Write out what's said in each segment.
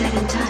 said and done.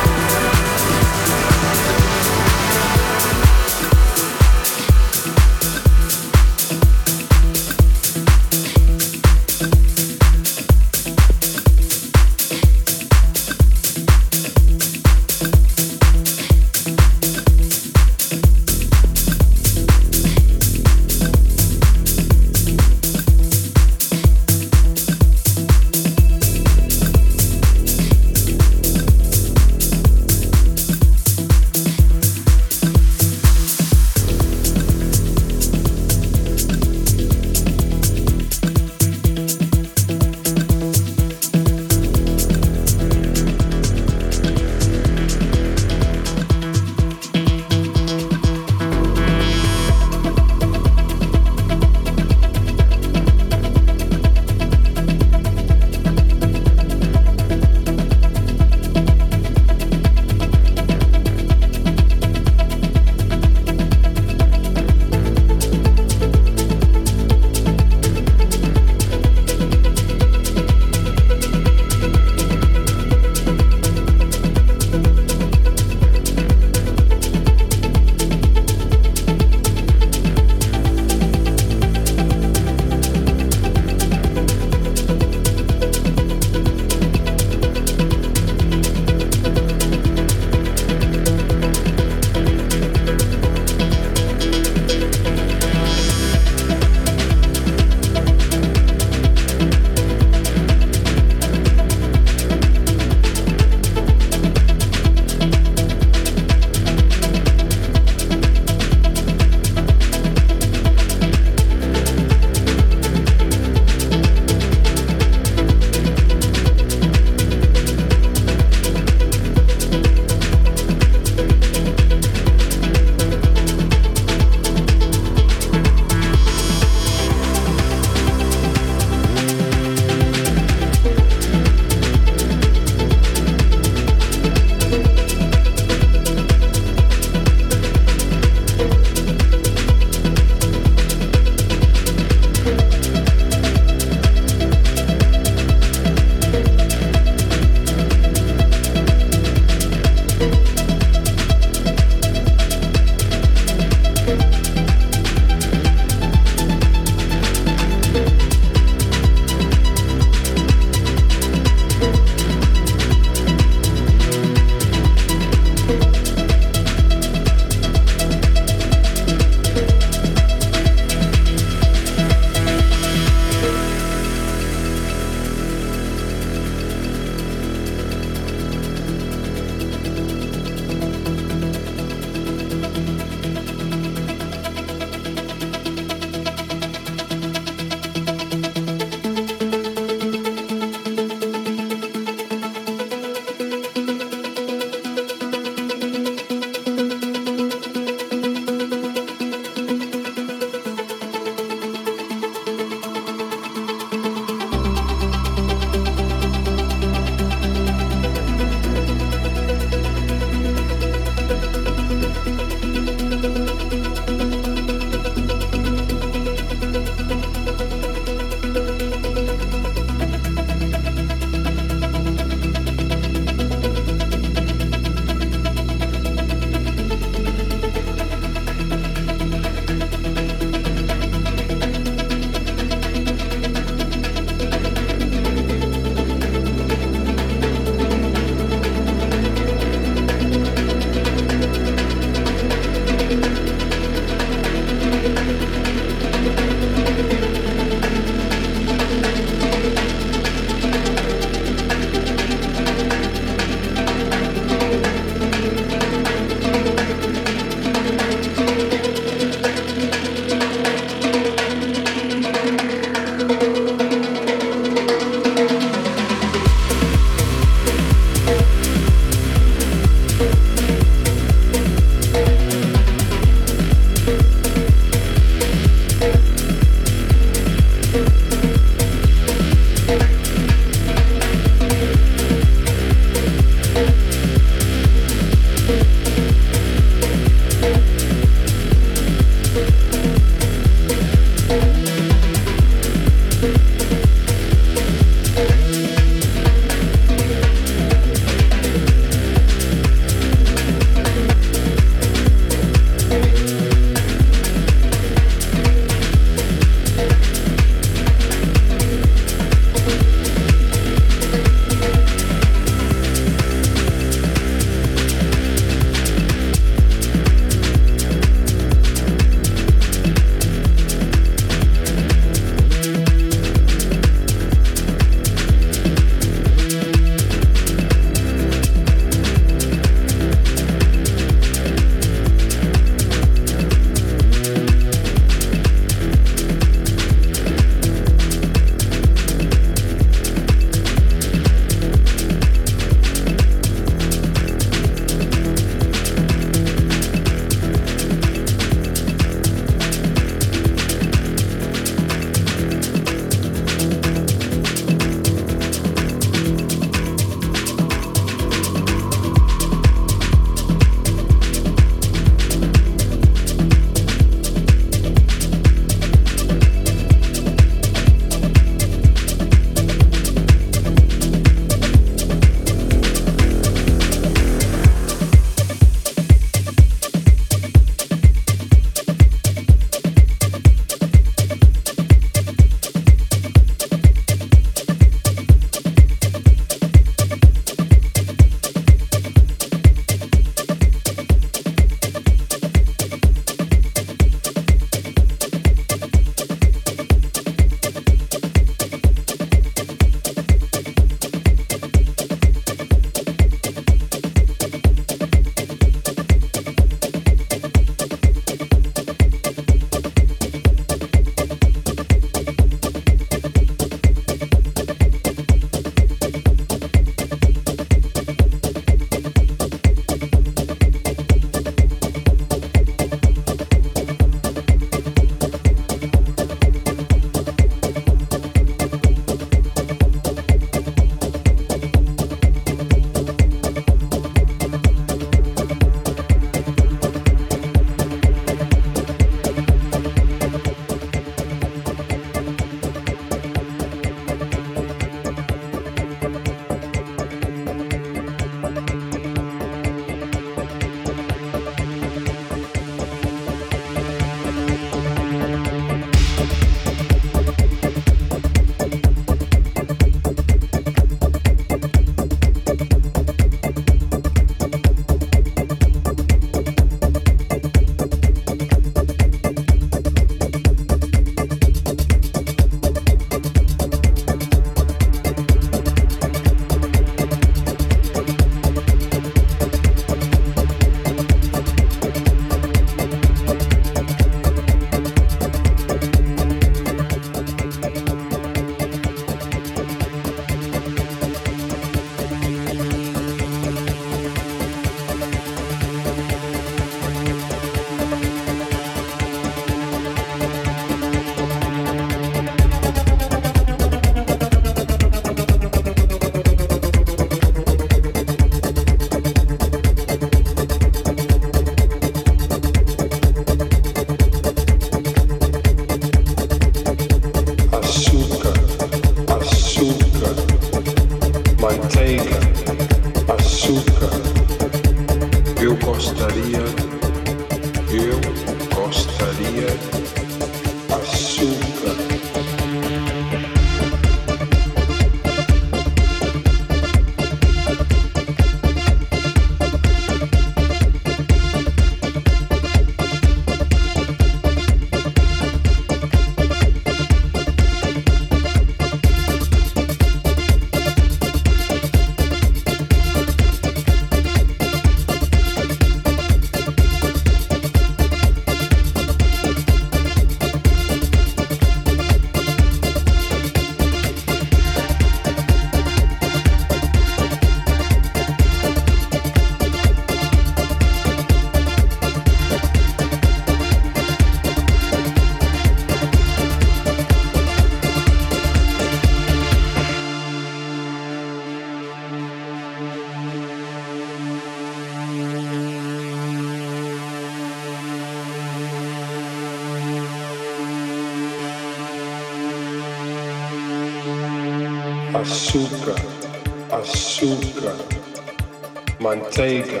Manteiga,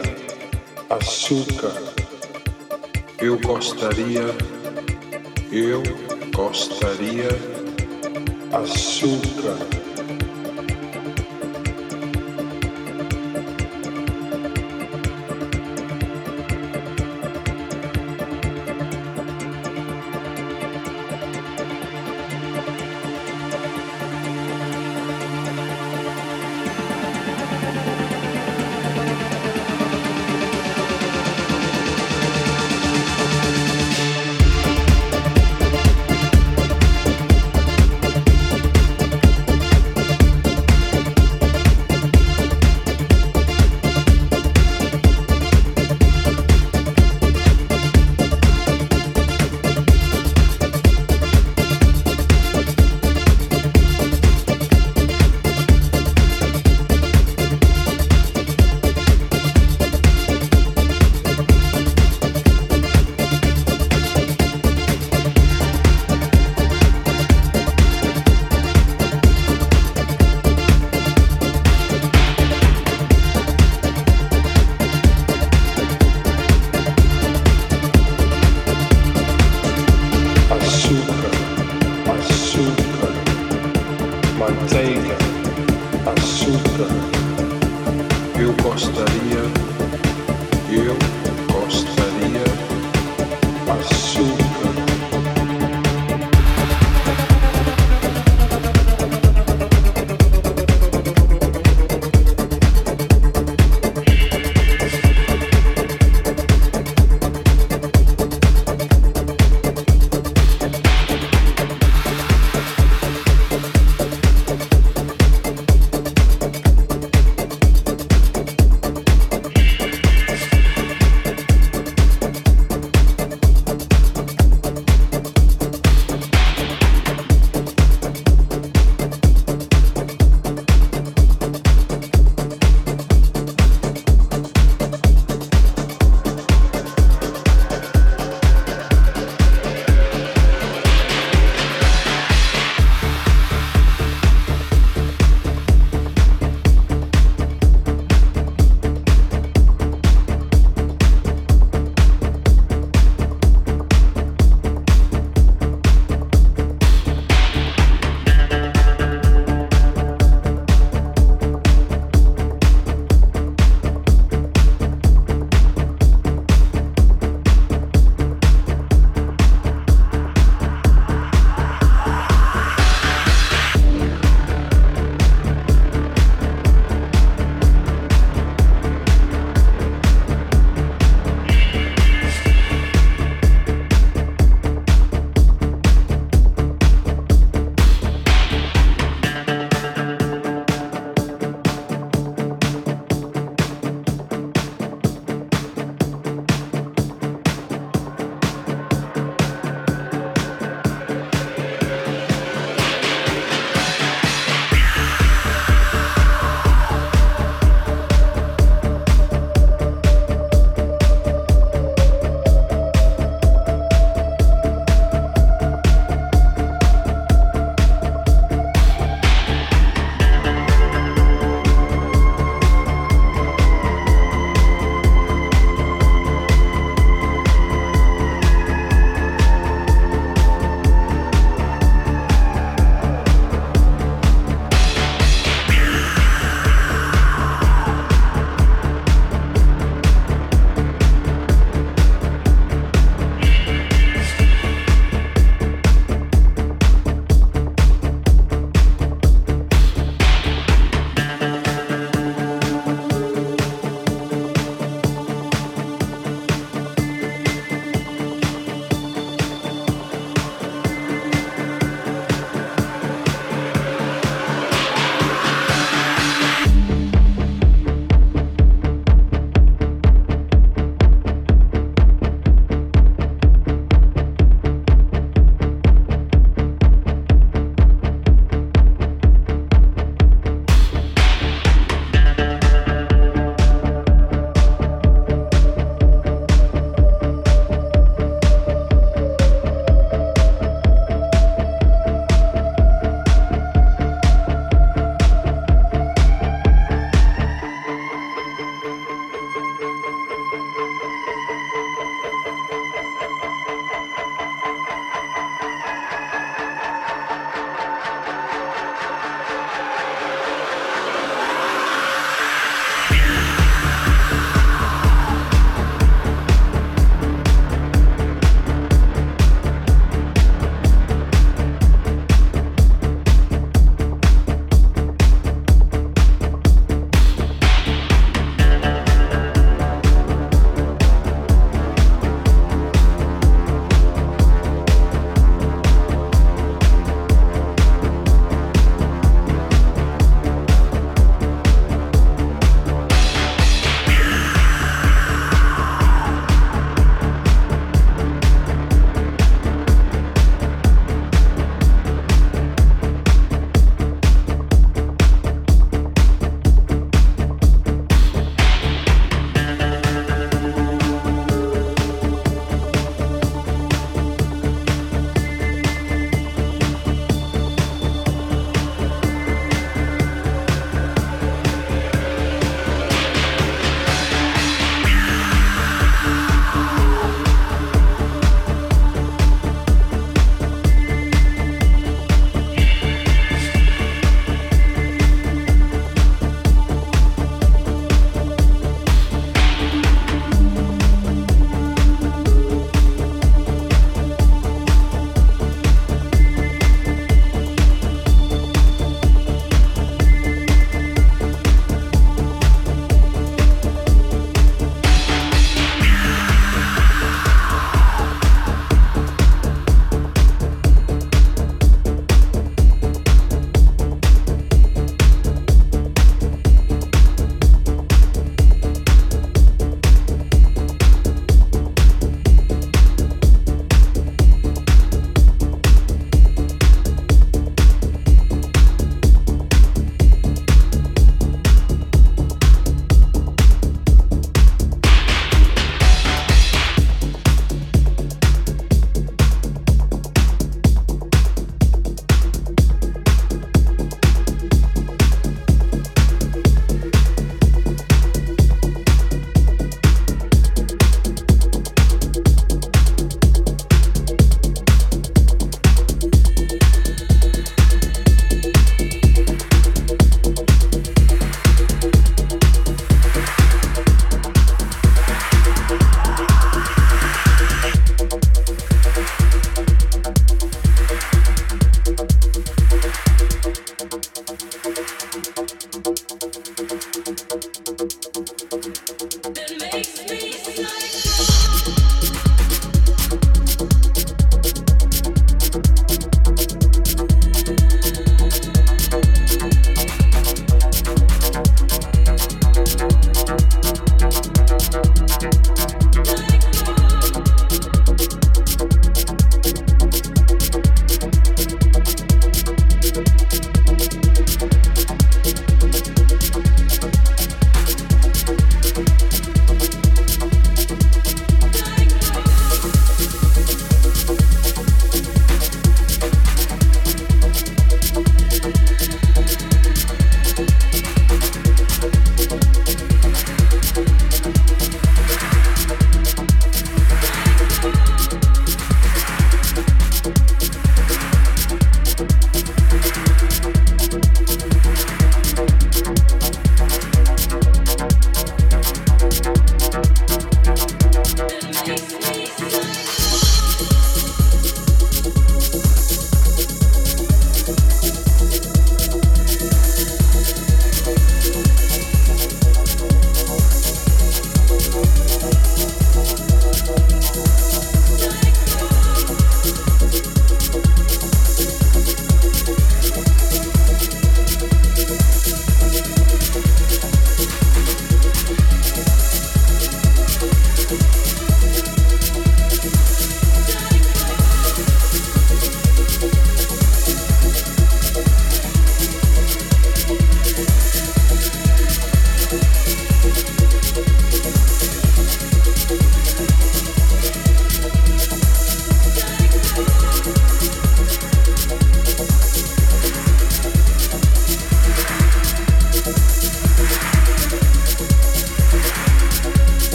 açúcar. Eu gostaria, eu gostaria,